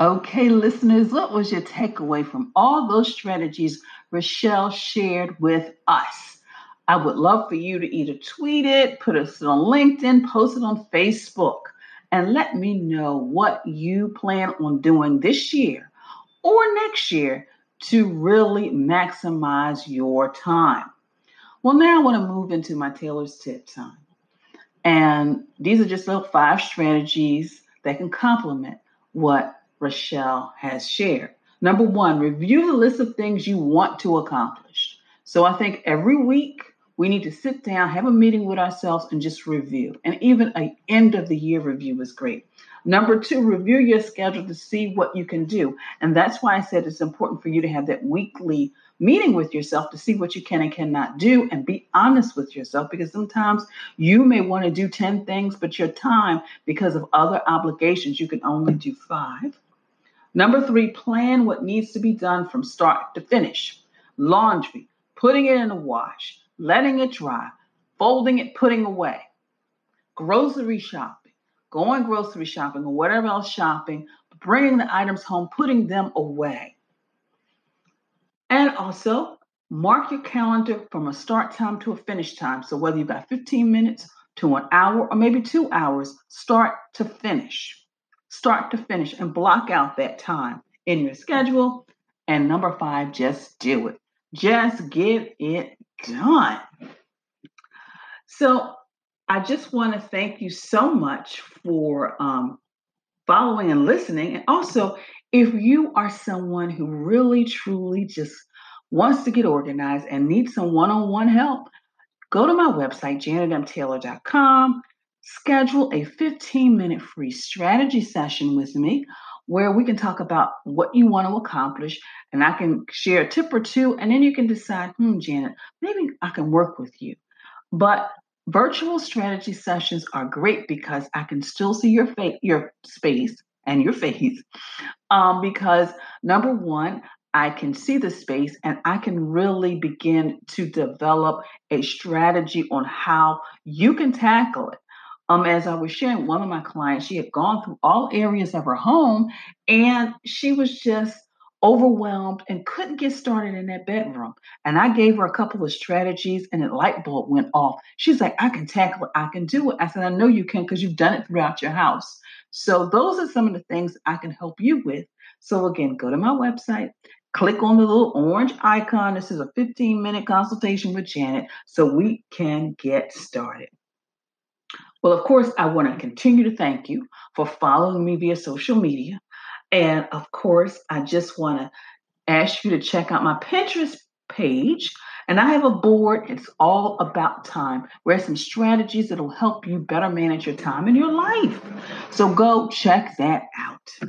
Okay, listeners, what was your takeaway from all those strategies Rashelle shared with us? I would love for you to either tweet it, put us on LinkedIn, post it on Facebook, and let me know what you plan on doing this year or next year to really maximize your time. Well, now I want to move into my Taylor's tip time. And these are just little five strategies that can complement what Rashelle has shared. Number one, review the list of things you want to accomplish. So I think every week we need to sit down, have a meeting with ourselves, and just review. And even an end of the year review is great. Number two, review your schedule to see what you can do. And that's why I said it's important for you to have that weekly meeting with yourself to see what you can and cannot do and be honest with yourself because sometimes you may want to do 10 things, but your time, because of other obligations, you can only do five. Number three, plan what needs to be done from start to finish. Laundry, putting it in the wash, letting it dry, folding it, putting away. Grocery shopping, going grocery shopping or whatever else shopping, bringing the items home, putting them away. And also, mark your calendar from a start time to a finish time. So whether you've got 15 minutes to an hour or maybe two hours, start to finish start to finish and block out that time in your schedule. And number five, just do it. Just get it done. So I just want to thank you so much for um, following and listening. And also, if you are someone who really, truly just wants to get organized and needs some one on one help, go to my website, janetmtaylor.com schedule a 15 minute free strategy session with me where we can talk about what you want to accomplish and I can share a tip or two and then you can decide, hmm, Janet, maybe I can work with you. But virtual strategy sessions are great because I can still see your face, your space and your face. Um, because number one, I can see the space and I can really begin to develop a strategy on how you can tackle it um, as I was sharing, one of my clients, she had gone through all areas of her home and she was just overwhelmed and couldn't get started in that bedroom. And I gave her a couple of strategies and a light bulb went off. She's like, I can tackle it, I can do it. I said, I know you can because you've done it throughout your house. So those are some of the things I can help you with. So again, go to my website, click on the little orange icon. This is a 15 minute consultation with Janet so we can get started. Well, of course, I want to continue to thank you for following me via social media. And of course, I just want to ask you to check out my Pinterest page. And I have a board, it's all about time, where some strategies that'll help you better manage your time in your life. So go check that out.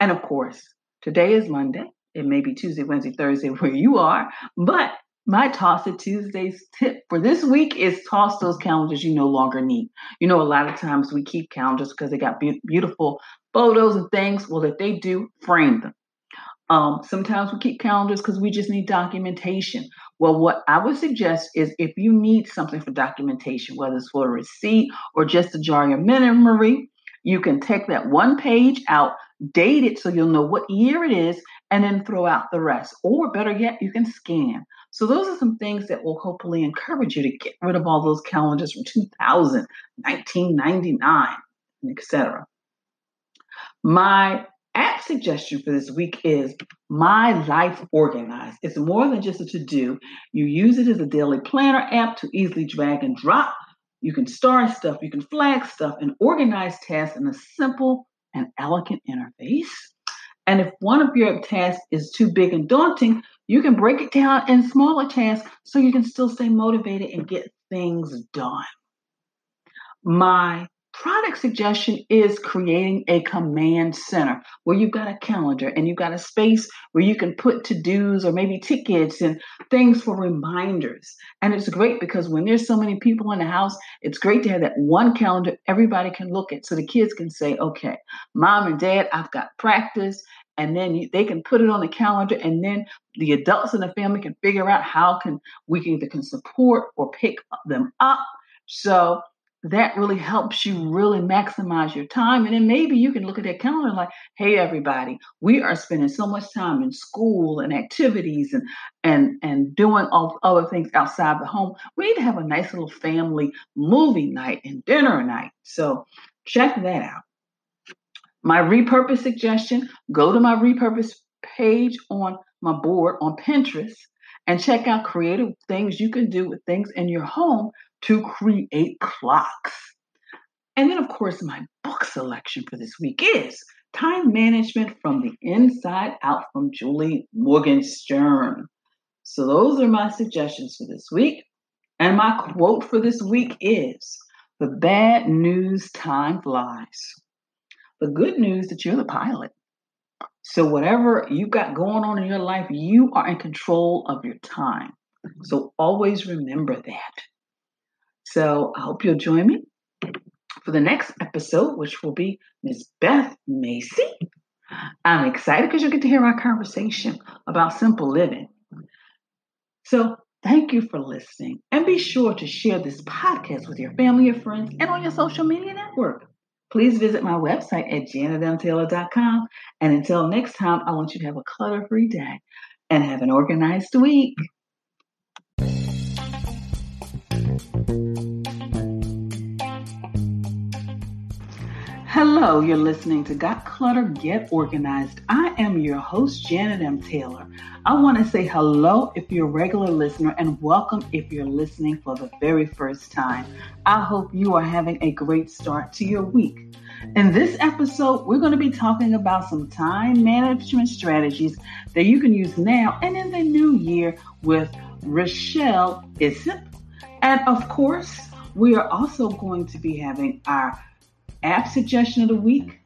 And of course, today is Monday. It may be Tuesday, Wednesday, Thursday where you are, but my Toss It Tuesdays tip for this week is toss those calendars you no longer need. You know, a lot of times we keep calendars because they got be- beautiful photos and things. Well, if they do, frame them. Um, sometimes we keep calendars because we just need documentation. Well, what I would suggest is if you need something for documentation, whether it's for a receipt or just to jar your memory, you can take that one page out, date it so you'll know what year it is, and then throw out the rest. Or better yet, you can scan. So those are some things that will hopefully encourage you to get rid of all those calendars from 2000, 1999, etc. My app suggestion for this week is My Life Organized. It's more than just a to do. You use it as a daily planner app to easily drag and drop. You can star stuff, you can flag stuff, and organize tasks in a simple and elegant interface. And if one of your tasks is too big and daunting, you can break it down in smaller tasks so you can still stay motivated and get things done. My product suggestion is creating a command center where you've got a calendar and you've got a space where you can put to dos or maybe tickets and things for reminders. And it's great because when there's so many people in the house, it's great to have that one calendar everybody can look at so the kids can say, okay, mom and dad, I've got practice and then they can put it on the calendar and then the adults in the family can figure out how can we can either can support or pick them up so that really helps you really maximize your time. And then maybe you can look at that calendar like, hey, everybody, we are spending so much time in school and activities and and and doing all other things outside the home. We need to have a nice little family movie night and dinner night. So check that out. My repurpose suggestion, go to my repurpose page on my board on Pinterest and check out creative things you can do with things in your home to create clocks. And then, of course, my book selection for this week is Time Management from the Inside Out from Julie Morgenstern. So, those are my suggestions for this week. And my quote for this week is The bad news time flies. The good news that you're the pilot. So, whatever you've got going on in your life, you are in control of your time. Mm-hmm. So, always remember that. So I hope you'll join me for the next episode, which will be Miss Beth Macy. I'm excited because you'll get to hear our conversation about simple living. So thank you for listening and be sure to share this podcast with your family, your friends, and on your social media network. Please visit my website at janetmtaylor.com. And until next time, I want you to have a clutter free day and have an organized week. Hello, you're listening to Got Clutter, Get Organized. I am your host, Janet M. Taylor. I want to say hello if you're a regular listener and welcome if you're listening for the very first time. I hope you are having a great start to your week. In this episode, we're going to be talking about some time management strategies that you can use now and in the new year with Rashelle Isip. And of course, we are also going to be having our app suggestion of the week,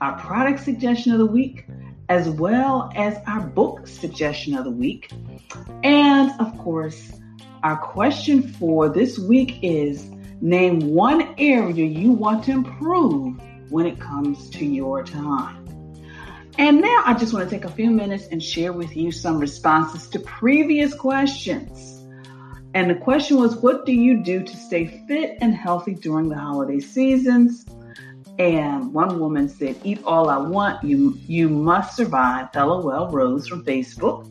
our product suggestion of the week, as well as our book suggestion of the week. And of course, our question for this week is name one area you want to improve when it comes to your time. And now I just want to take a few minutes and share with you some responses to previous questions. And the question was, what do you do to stay fit and healthy during the holiday seasons? And one woman said, Eat all I want, you you must survive. LOL Rose from Facebook.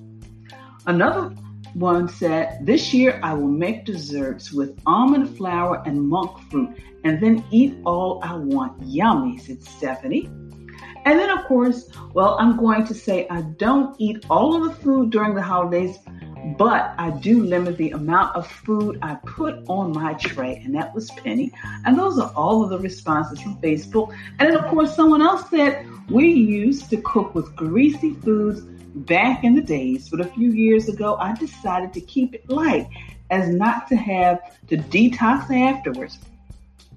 Another one said, This year I will make desserts with almond flour and monk fruit and then eat all I want. Yummy, said Stephanie. And then, of course, well, I'm going to say I don't eat all of the food during the holidays but I do limit the amount of food I put on my tray, and that was Penny. And those are all of the responses from Facebook. And then, of course, someone else said we used to cook with greasy foods back in the days, but a few years ago, I decided to keep it light as not to have to detox afterwards.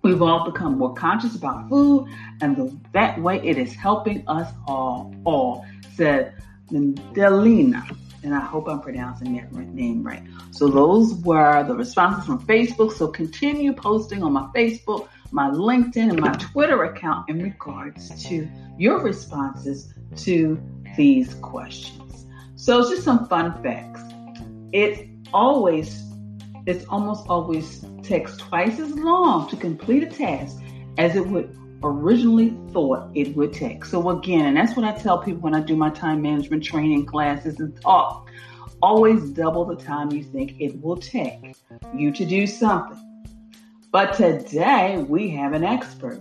We've all become more conscious about food, and the, that way it is helping us all. All said Delina and I hope I'm pronouncing that name right. So those were the responses from Facebook. So continue posting on my Facebook, my LinkedIn, and my Twitter account in regards to your responses to these questions. So it's just some fun facts. It always, it's almost always takes twice as long to complete a task as it would originally thought it would take. So again, and that's what I tell people when I do my time management training classes and talk. Always double the time you think it will take you to do something. But today we have an expert,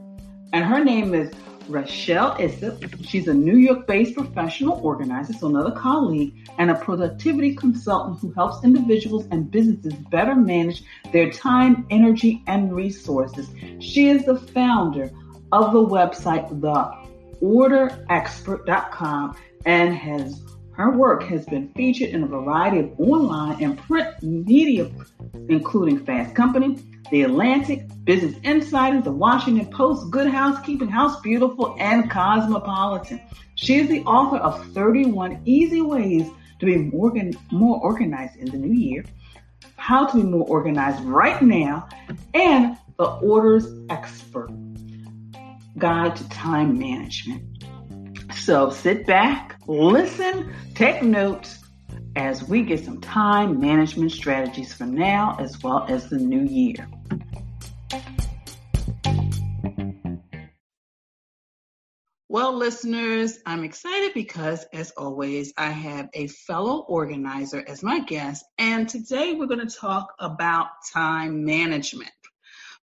and her name is Rashelle Isip. She's a New York based professional organizer, so another colleague, and a productivity consultant who helps individuals and businesses better manage their time, energy, and resources. She is the founder of the website, theorderexpert.com, and has her work has been featured in a variety of online and print media, including Fast Company, The Atlantic, Business Insider, The Washington Post, Good Housekeeping, House Beautiful, and Cosmopolitan. She is the author of 31 Easy Ways to be more, more organized in the new year, How to be more organized right now, and The Orders Expert God's time management. So sit back, listen, take notes as we get some time management strategies for now as well as the new year. Well, listeners, I'm excited because, as always, I have a fellow organizer as my guest, and today we're going to talk about time management.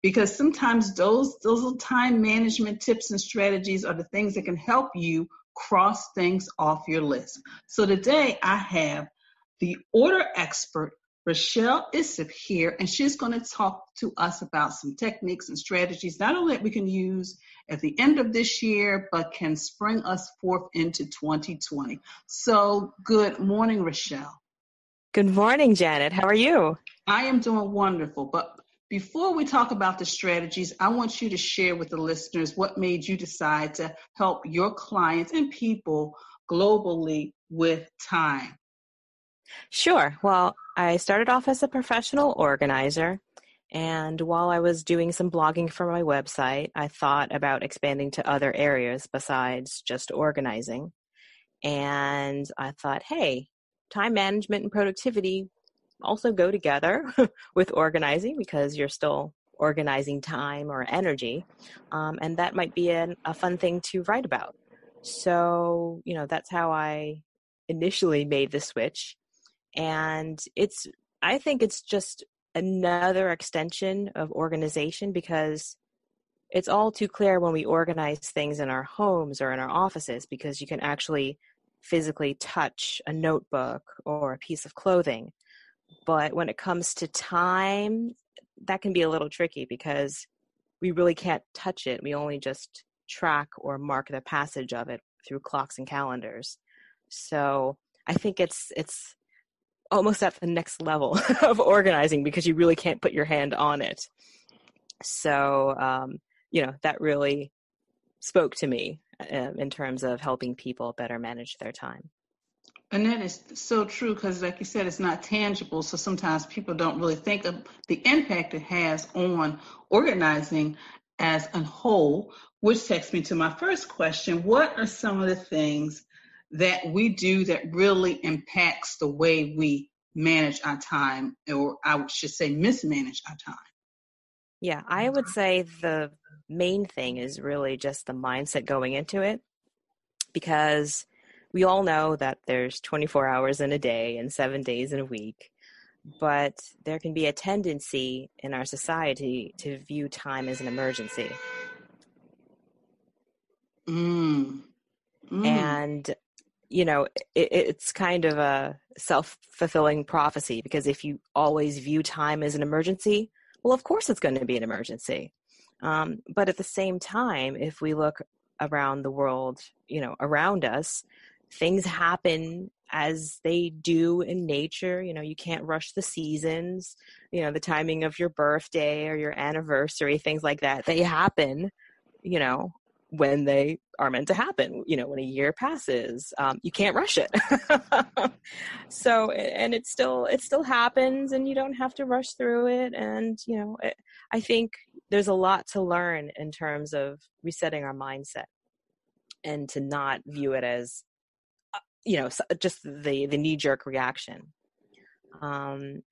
Because sometimes those, those time management tips and strategies are the things that can help you cross things off your list. So today I have the order expert Rashelle Isip here, and she's going to talk to us about some techniques and strategies, not only that we can use at the end of this year, but can spring us forth into 2020. So, good morning, Rashelle. Good morning, Janet. How are you? I am doing wonderful. But before we talk about the strategies, I want you to share with the listeners what made you decide to help your clients and people globally with time. Sure. Well, I started off as a professional organizer. And while I was doing some blogging for my website, I thought about expanding to other areas besides just organizing. And I thought, hey, time management and productivity also go together with organizing because you're still organizing time or energy. Um, and that might be an, a fun thing to write about. So, you know, that's how I initially made the switch and it's i think it's just another extension of organization because it's all too clear when we organize things in our homes or in our offices because you can actually physically touch a notebook or a piece of clothing but when it comes to time that can be a little tricky because we really can't touch it we only just track or mark the passage of it through clocks and calendars so i think it's it's almost at the next level of organizing because you really can't put your hand on it. So, um, you know, that really spoke to me uh, in terms of helping people better manage their time. And that is so true because, like you said, it's not tangible. So sometimes people don't really think of the impact it has on organizing as a whole, which takes me to my first question. What are some of the things that we do that really impacts the way we manage our time, or I should say, mismanage our time? Yeah, I would say the main thing is really just the mindset going into it because we all know that there's 24 hours in a day and seven days in a week, but there can be a tendency in our society to view time as an emergency. Mm. Mm. And you know it, it's kind of a self-fulfilling prophecy because if you always view time as an emergency well of course it's going to be an emergency um, but at the same time if we look around the world you know around us things happen as they do in nature you know you can't rush the seasons you know the timing of your birthday or your anniversary things like that they happen you know when they are meant to happen you know when a year passes um, you can't rush it. So and it still it still happens and you don't have to rush through it and you know it, i think there's a lot to learn in terms of resetting our mindset and to not view it as you know just the the knee jerk reaction. Um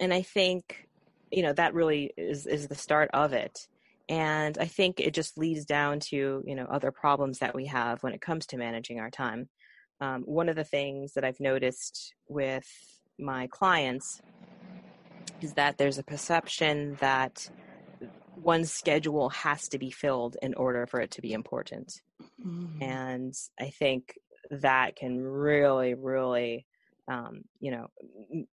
and i think you know that really is is the start of it. And i think it just leads down to you know other problems that we have when it comes to managing our time. Um, one of the things that i've noticed with my clients is that there's a perception that one's schedule has to be filled in order for it to be important. Mm-hmm. and i think that can really really um, you know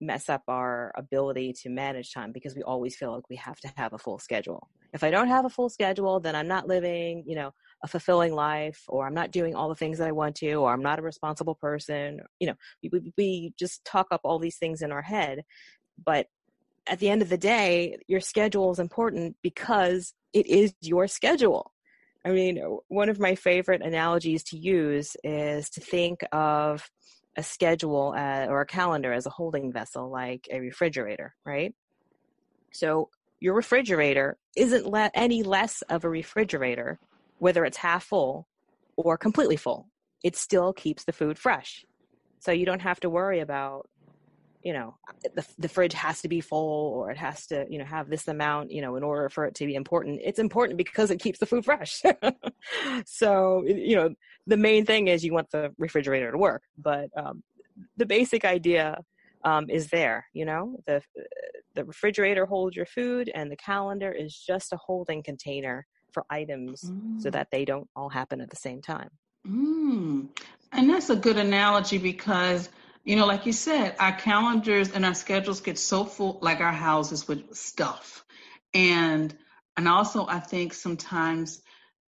mess up our ability to manage time because we always feel like we have to have a full schedule if I don't have a full schedule, then I'm not living, you know, a fulfilling life, or I'm not doing all the things that I want to, or I'm not a responsible person. You know, we, we just talk up all these things in our head. But at the end of the day, your schedule is important because it is your schedule. I mean, one of my favorite analogies to use is to think of a schedule uh, or a calendar as a holding vessel, like a refrigerator, right? So your refrigerator isn't le- any less of a refrigerator, whether it's half full or completely full. It still keeps the food fresh. So you don't have to worry about you know the, the fridge has to be full or it has to you know have this amount you know in order for it to be important it's important because it keeps the food fresh so you know the main thing is you want the refrigerator to work but um, the basic idea um, is there you know the the refrigerator holds your food and the calendar is just a holding container for items mm. so that they don't all happen at the same time mm. and that's a good analogy because you know, like you said, our calendars and our schedules get so full, like our houses with stuff. And and also I think sometimes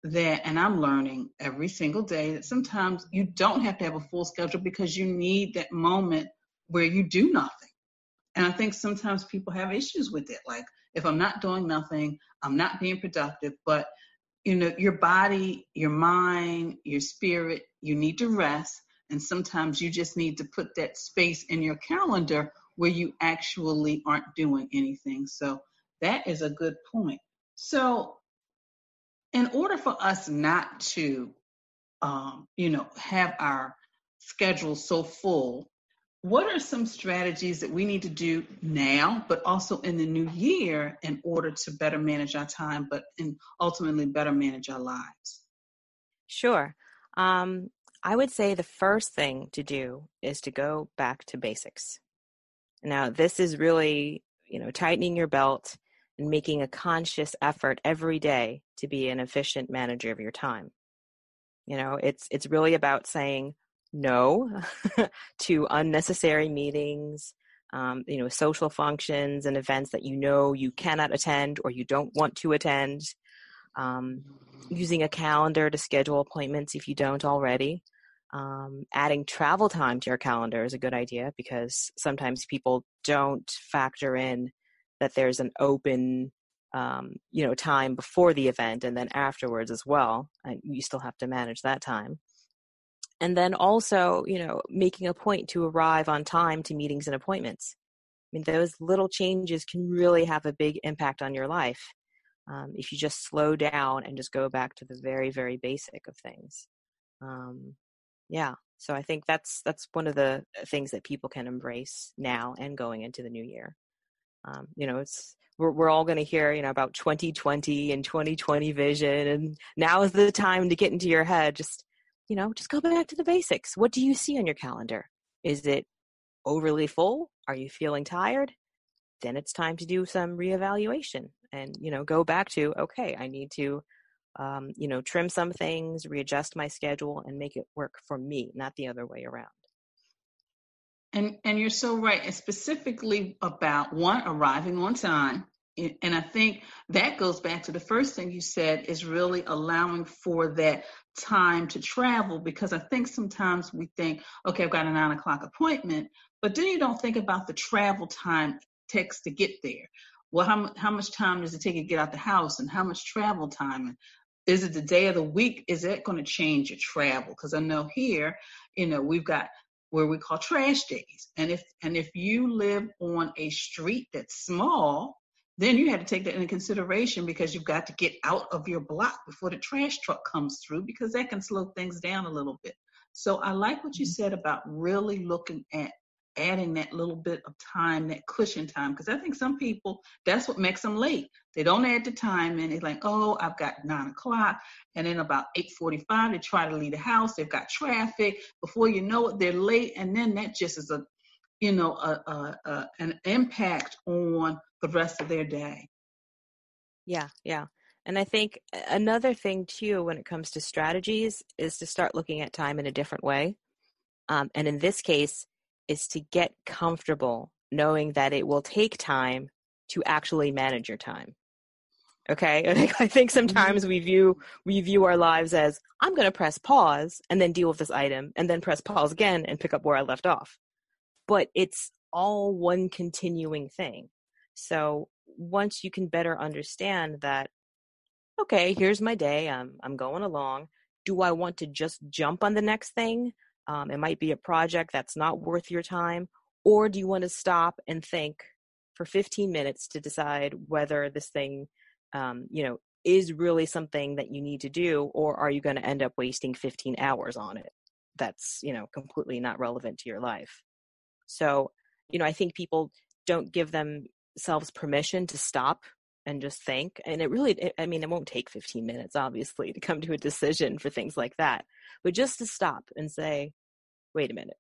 that and I'm learning every single day that sometimes you don't have to have a full schedule because you need that moment where you do nothing. And I think sometimes people have issues with it. Like if I'm not doing nothing, I'm not being productive, but you know, your body, your mind, your spirit, you need to rest and sometimes you just need to put that space in your calendar where you actually aren't doing anything. So that is a good point. So, in order for us not to, um, you know, have our schedule so full, what are some strategies that we need to do now, but also in the new year, in order to better manage our time, but and ultimately better manage our lives? Sure. Um, I would say the first thing to do is to go back to basics. Now, this is really, you know, tightening your belt and making a conscious effort every day to be an efficient manager of your time. You know, it's it's really about saying no to unnecessary meetings, um, you know, social functions and events that you know you cannot attend or you don't want to attend. Um, using a calendar to schedule appointments if you don't already. Um, adding travel time to your calendar is a good idea because sometimes people don't factor in that there's an open um, you know time before the event and then afterwards as well and you still have to manage that time. And then also you know making a point to arrive on time to meetings and appointments. I mean those little changes can really have a big impact on your life um, if you just slow down and just go back to the very very basic of things. Um, yeah so i think that's that's one of the uh, things that people can embrace now and going into the new year. Um, you know it's we're, we're all going to hear you know about 2020 and 2020 vision and now is the time to get into your head. Just you know just go back to the basics. What do you see on your calendar? Is it overly full? Are you feeling tired then it's time to do some reevaluation and you know go back to okay i need to um, you know, trim some things, readjust my schedule, and make it work for me, not the other way around. And and you're so right, and specifically about one arriving on time. And I think that goes back to the first thing you said is really allowing for that time to travel because I think sometimes we think, okay, I've got a nine o'clock appointment, but then you don't think about the travel time takes to get there. Well, how, how much time does it take to get out the house and how much travel time and is it the day of the week? Is that going to change your travel? Because I know here, you know, we've got where we call trash days. And if and if you live on a street that's small, then you had to take that into consideration because you've got to get out of your block before the trash truck comes through because that can slow things down a little bit. So I like what you mm-hmm. said about really looking at adding that little bit of time, that cushion time, because I think some people that's what makes them late. They don't add the time and they're like, oh, I've got nine o'clock, and then about eight forty-five they try to leave the house. They've got traffic. Before you know it, they're late, and then that just is a, you know, a, a, a an impact on the rest of their day. Yeah, yeah. And I think another thing too, when it comes to strategies, is to start looking at time in a different way. Um, and in this case, is to get comfortable knowing that it will take time to actually manage your time okay? I think mm-hmm. sometimes we view we view our lives as i'm going to press pause and then deal with this item and then press pause again and pick up where i left off. But it's all one continuing thing. So once you can better understand that okay here's my day i'm i'm going along. Do i want to just jump on the next thing um, it might be a project that's not worth your time. Or do you want to stop and think for 15 minutes to decide whether this thing, um, you know, is really something that you need to do, or are you going to end up wasting 15 hours on it? That's, you know, completely not relevant to your life. So, you know, I think people don't give themselves permission to stop and just think. And it really, it, I mean, it won't take 15 minutes, obviously, to come to a decision for things like that. But just to stop and say, wait a minute,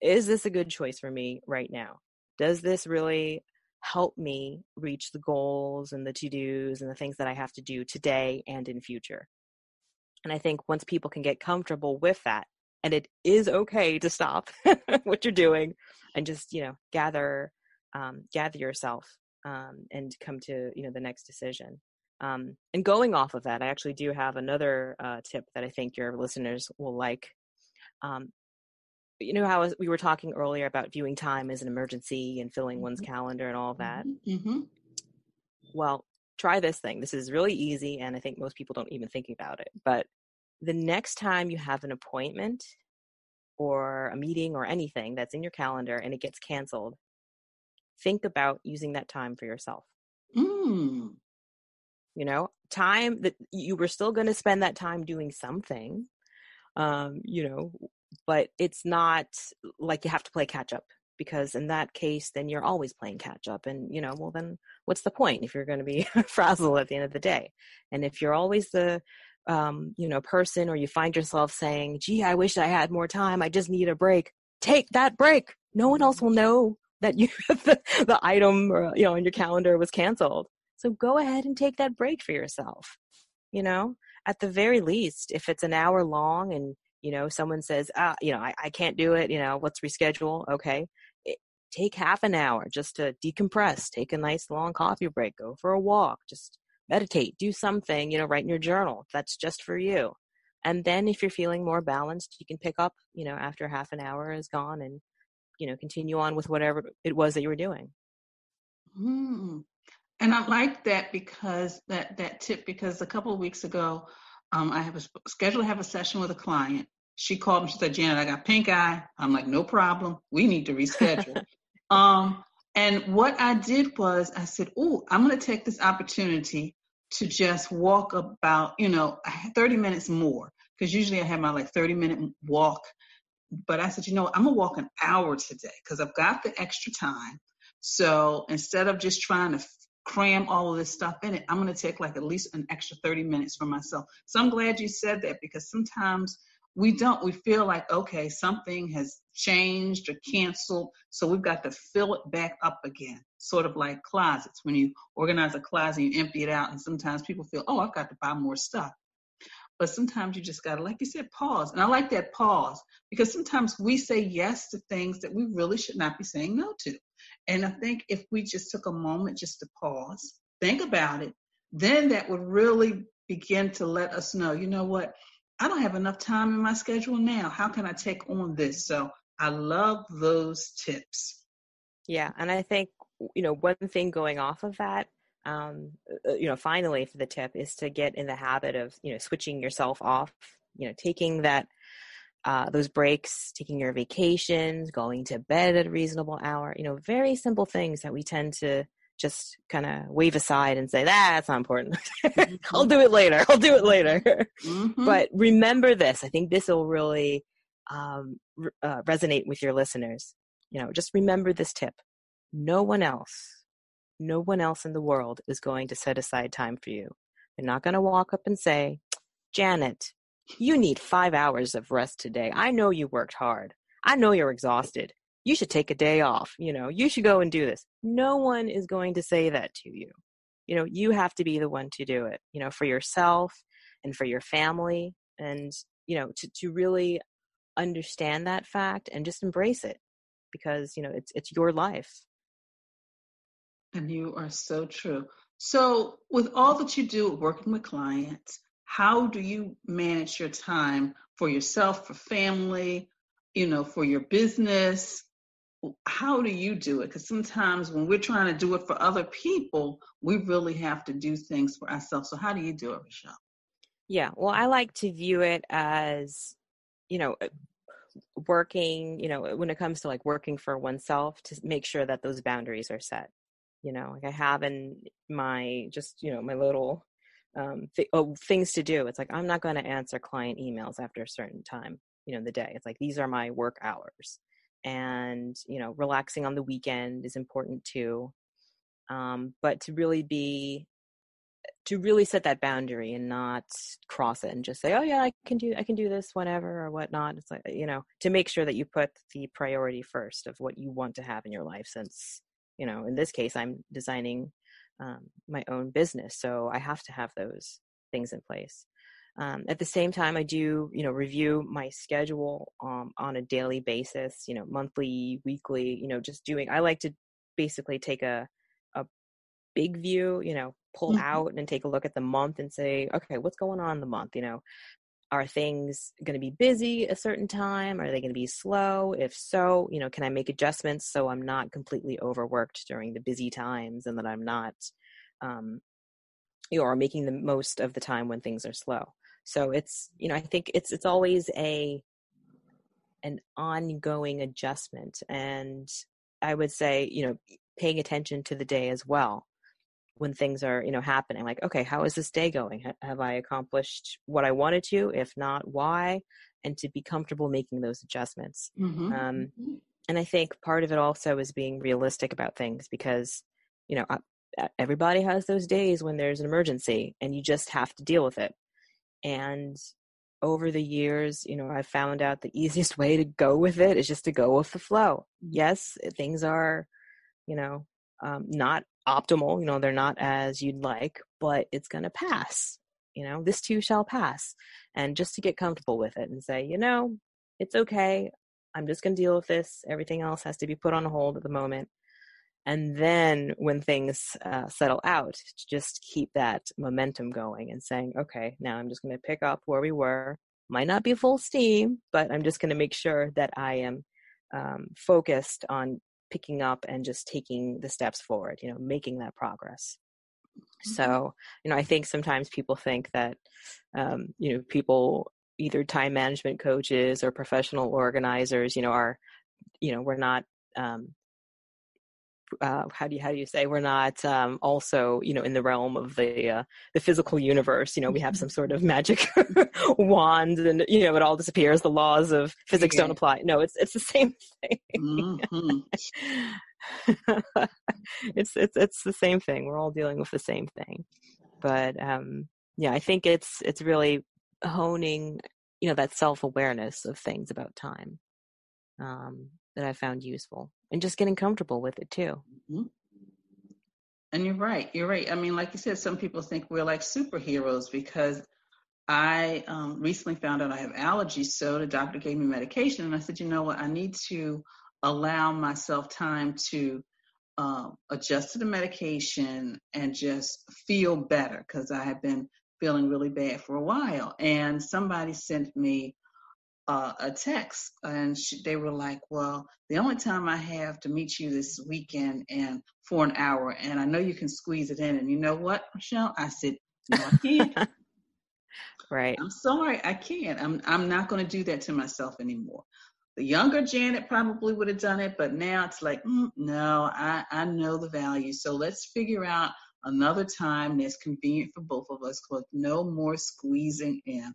is this a good choice for me right now? Does this really help me reach the goals and the to dos and the things that I have to do today and in future? And I think once people can get comfortable with that, and it is okay to stop what you're doing and just, you know, gather, um, gather yourself um, and come to you know the next decision. Um, and going off of that, I actually do have another uh, tip that I think your listeners will like. Um, you know how we were talking earlier about viewing time as an emergency and filling mm-hmm. one's calendar and all that. Mm-hmm. mm-hmm. Well, try this thing. This is really easy, and I think most people don't even think about it. But the next time you have an appointment or a meeting or anything that's in your calendar and it gets canceled, think about using that time for yourself. Mm. You know, time that you were still going to spend that time doing something, um, you know, but it's not like you have to play catch up because in that case, then you're always playing catch up. And, you know, well, then what's the point if you're going to be frazzled at the end of the day? And if you're always the, um, you know, person or you find yourself saying, gee, I wish I had more time. I just need a break. Take that break. No one else will know that you the, the item or, you know in your calendar was canceled. So go ahead and take that break for yourself you know? At the very least if it's an hour long and you know someone says ah you know i, I can't do it you know let's reschedule okay it, take half an hour just to decompress take a nice long coffee break go for a walk just meditate do something you know write in your journal that's just for you. And then if you're feeling more balanced you can pick up you know after half an hour is gone and you know continue on with whatever it was that you were doing. Mm. and i like that because that that tip because a couple of weeks ago um, i have a scheduled to have a session with a client. She called me she said janet i got pink eye. I'm like no problem. We need to reschedule. Um, and what i did was i said oh i'm going to take this opportunity to just walk about you know 30 minutes more. Because usually i have my like 30 minute walk but I said, you know, I'm gonna walk an hour today because I've got the extra time. So instead of just trying to cram all of this stuff in it, I'm gonna take like at least an extra 30 minutes for myself. So I'm glad you said that because sometimes we don't, we feel like, okay, something has changed or canceled. So we've got to fill it back up again, sort of like closets. When you organize a closet, you empty it out, and sometimes people feel, oh, I've got to buy more stuff. But sometimes you just got to, like you said, pause. And I like that pause because sometimes we say yes to things that we really should not be saying no to. And I think if we just took a moment just to pause, think about it, then that would really begin to let us know, you know what? I don't have enough time in my schedule now. How can I take on this? So I love those tips. Yeah. And I think, you know, one thing going off of that um, uh, you know, finally for the tip is to get in the habit of, you know, switching yourself off, you know, taking that, uh, those breaks, taking your vacations, going to bed at a reasonable hour, you know, very simple things that we tend to just kind of wave aside and say, that's not important. Mm-hmm. I'll do it later. I'll do it later. Mm-hmm. But remember this. I think this will really um, uh, resonate with your listeners. You know, just remember this tip. No one else no one else in the world is going to set aside time for you. They're not going to walk up and say, Janet, you need five hours of rest today. I know you worked hard. I know you're exhausted. You should take a day off. You know, you should go and do this. No one is going to say that to you. You know, you have to be the one to do it, you know, for yourself and for your family and, you know, to, to really understand that fact and just embrace it because, you know, it's, it's your life and you are so true. So, with all that you do working with clients, how do you manage your time for yourself, for family, you know, for your business? How do you do it? Because sometimes when we're trying to do it for other people, we really have to do things for ourselves. So, how do you do it, Rashelle? Yeah, well, I like to view it as, you know, uh, working, you know, when it comes to like working for oneself to make sure that those boundaries are set you know like i have in my just you know my little um th- oh, things to do. It's like i'm not going to answer client emails after a certain time you know in the day. It's like these are my work hours. And you know relaxing on the weekend is important too. Um, but to really be to really set that boundary and not cross it and just say oh yeah i can do i can do this whenever or whatnot. It's like you know to make sure that you put the priority first of what you want to have in your life since you know in this case i'm designing um, my own business so i have to have those things in place. Um, at the same time i do you know review my schedule um, on a daily basis you know monthly weekly you know just doing i like to basically take a a big view you know pull mm-hmm. out and take a look at the month and say okay what's going on in the month? you know are things going to be busy a certain time? Are they going to be slow? If so you know can i make adjustments so i'm not completely overworked during the busy times and that i'm not um you know, or making the most of the time when things are slow? So it's you know i think it's it's always a an ongoing adjustment and i would say you know paying attention to the day as well when things are you know happening like okay how is this day going have i accomplished what i wanted to if not why and to be comfortable making those adjustments mm-hmm. um, mm-hmm. and i think part of it also is being realistic about things because you know everybody has those days when there's an emergency and you just have to deal with it and over the years you know i found out the easiest way to go with it is just to go with the flow mm-hmm. yes things are you know um, not optimal you know they're not as you'd like but it's going to pass you know this too shall pass. And just to get comfortable with it and say you know it's okay i'm just going to deal with this everything else has to be put on hold at the moment. And then when things uh, settle out to just keep that momentum going and saying okay now i'm just going to pick up where we were. Might not be full steam but i'm just going to make sure that i am um, focused on picking up and just taking the steps forward you know making that progress mm-hmm. so you know i think sometimes people think that um, you know people either time management coaches or professional organizers you know are you know we're not um, uh, how do you how do you say we're not um, also you know in the realm of the uh, the physical universe. You know we have some sort of magic wand and you know it all disappears. The laws of physics yeah. don't apply. No it's it's the same thing. Mm-hmm. it's it's it's the same thing. We're all dealing with the same thing. But um yeah i think it's it's really honing you know that self-awareness of things about time um that i found useful and just getting comfortable with it too. Mm-hmm. And you're right. You're right. I mean, like you said, some people think we're like superheroes because I um, recently found out I have allergies. So the doctor gave me medication, and I said, you know what? I need to allow myself time to um, adjust to the medication and just feel better because I have been feeling really bad for a while. And somebody sent me uh, a text and she, they were like, well, the only time I have to meet you this weekend and for an hour, and I know you can squeeze it in. And you know what, Michelle? I said, no, I can't. right. I'm sorry, I can't. I'm I'm not going to do that to myself anymore. The younger Janet probably would have done it, but now it's like, mm, no, I I know the value. So let's figure out another time that's convenient for both of us. Cause no more squeezing in.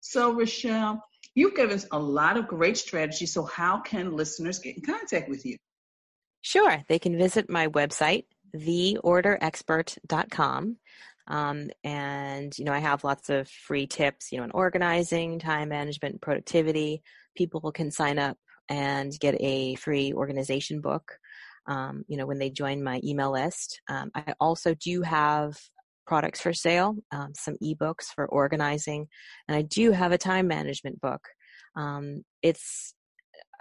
So Rashelle, You've given us a lot of great strategies. So, how can listeners get in contact with you? Sure. They can visit my website, theorderexpert.com. Um, and, you know, I have lots of free tips, you know, in organizing, time management, productivity. People can sign up and get a free organization book, um, you know, when they join my email list. Um, I also do have products for sale, um, some ebooks for organizing, and I do have a time management book. Um, it's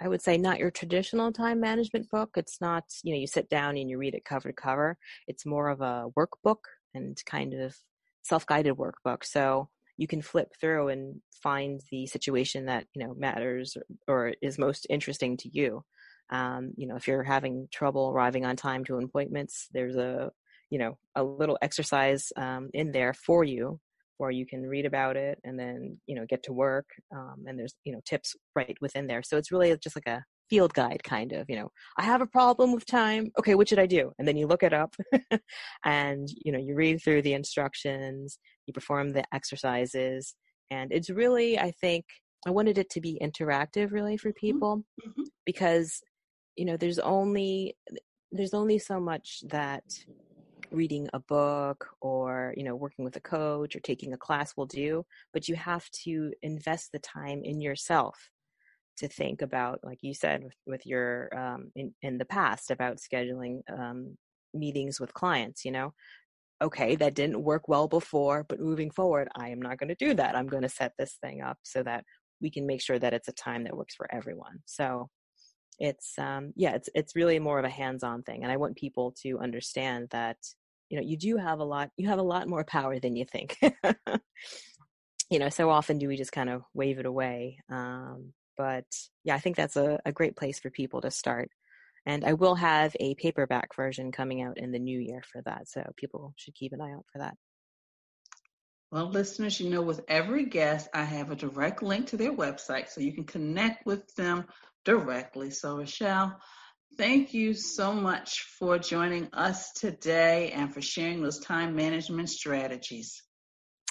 I would say not your traditional time management book. It's not, you know, you sit down and you read it cover to cover. It's more of a workbook and kind of self guided workbook. So you can flip through and find the situation that, you know, matters or, or is most interesting to you. Um, you know, if you're having trouble arriving on time to appointments, there's a you know a little exercise um, in there for you where you can read about it and then you know get to work um, and there's you know tips right within there so it's really just like a field guide kind of you know i have a problem with time okay what should i do and then you look it up and you know you read through the instructions you perform the exercises and it's really i think i wanted it to be interactive really for mm-hmm. people mm-hmm. because you know there's only there's only so much that reading a book or you know working with a coach or taking a class will do but you have to invest the time in yourself to think about like you said with, with your um, in, in the past about scheduling um, meetings with clients you know? Okay that didn't work well before but moving forward i am not going to do that. I'm going to set this thing up so that we can make sure that it's a time that works for everyone. So it's um yeah it's it's really more of a hands-on thing and i want people to understand that you know you do have a lot you have a lot more power than you think. You know so often do we just kind of wave it away um but yeah i think that's a, a great place for people to start. And i will have a paperback version coming out in the new year for that so people should keep an eye out for that. Well, listeners, you know, with every guest, I have a direct link to their website so you can connect with them directly. So, Rashelle, thank you so much for joining us today and for sharing those time management strategies.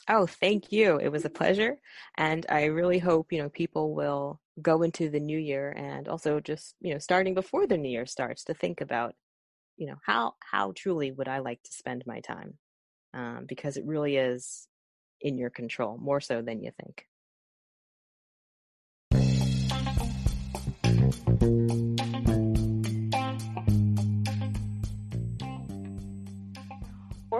Oh, thank you. It was a pleasure. And I really hope, you know, people will go into the new year and also just, you know, starting before the new year starts to think about, you know, how how truly would I like to spend my time? Um, because it really is in your control, more so than you think.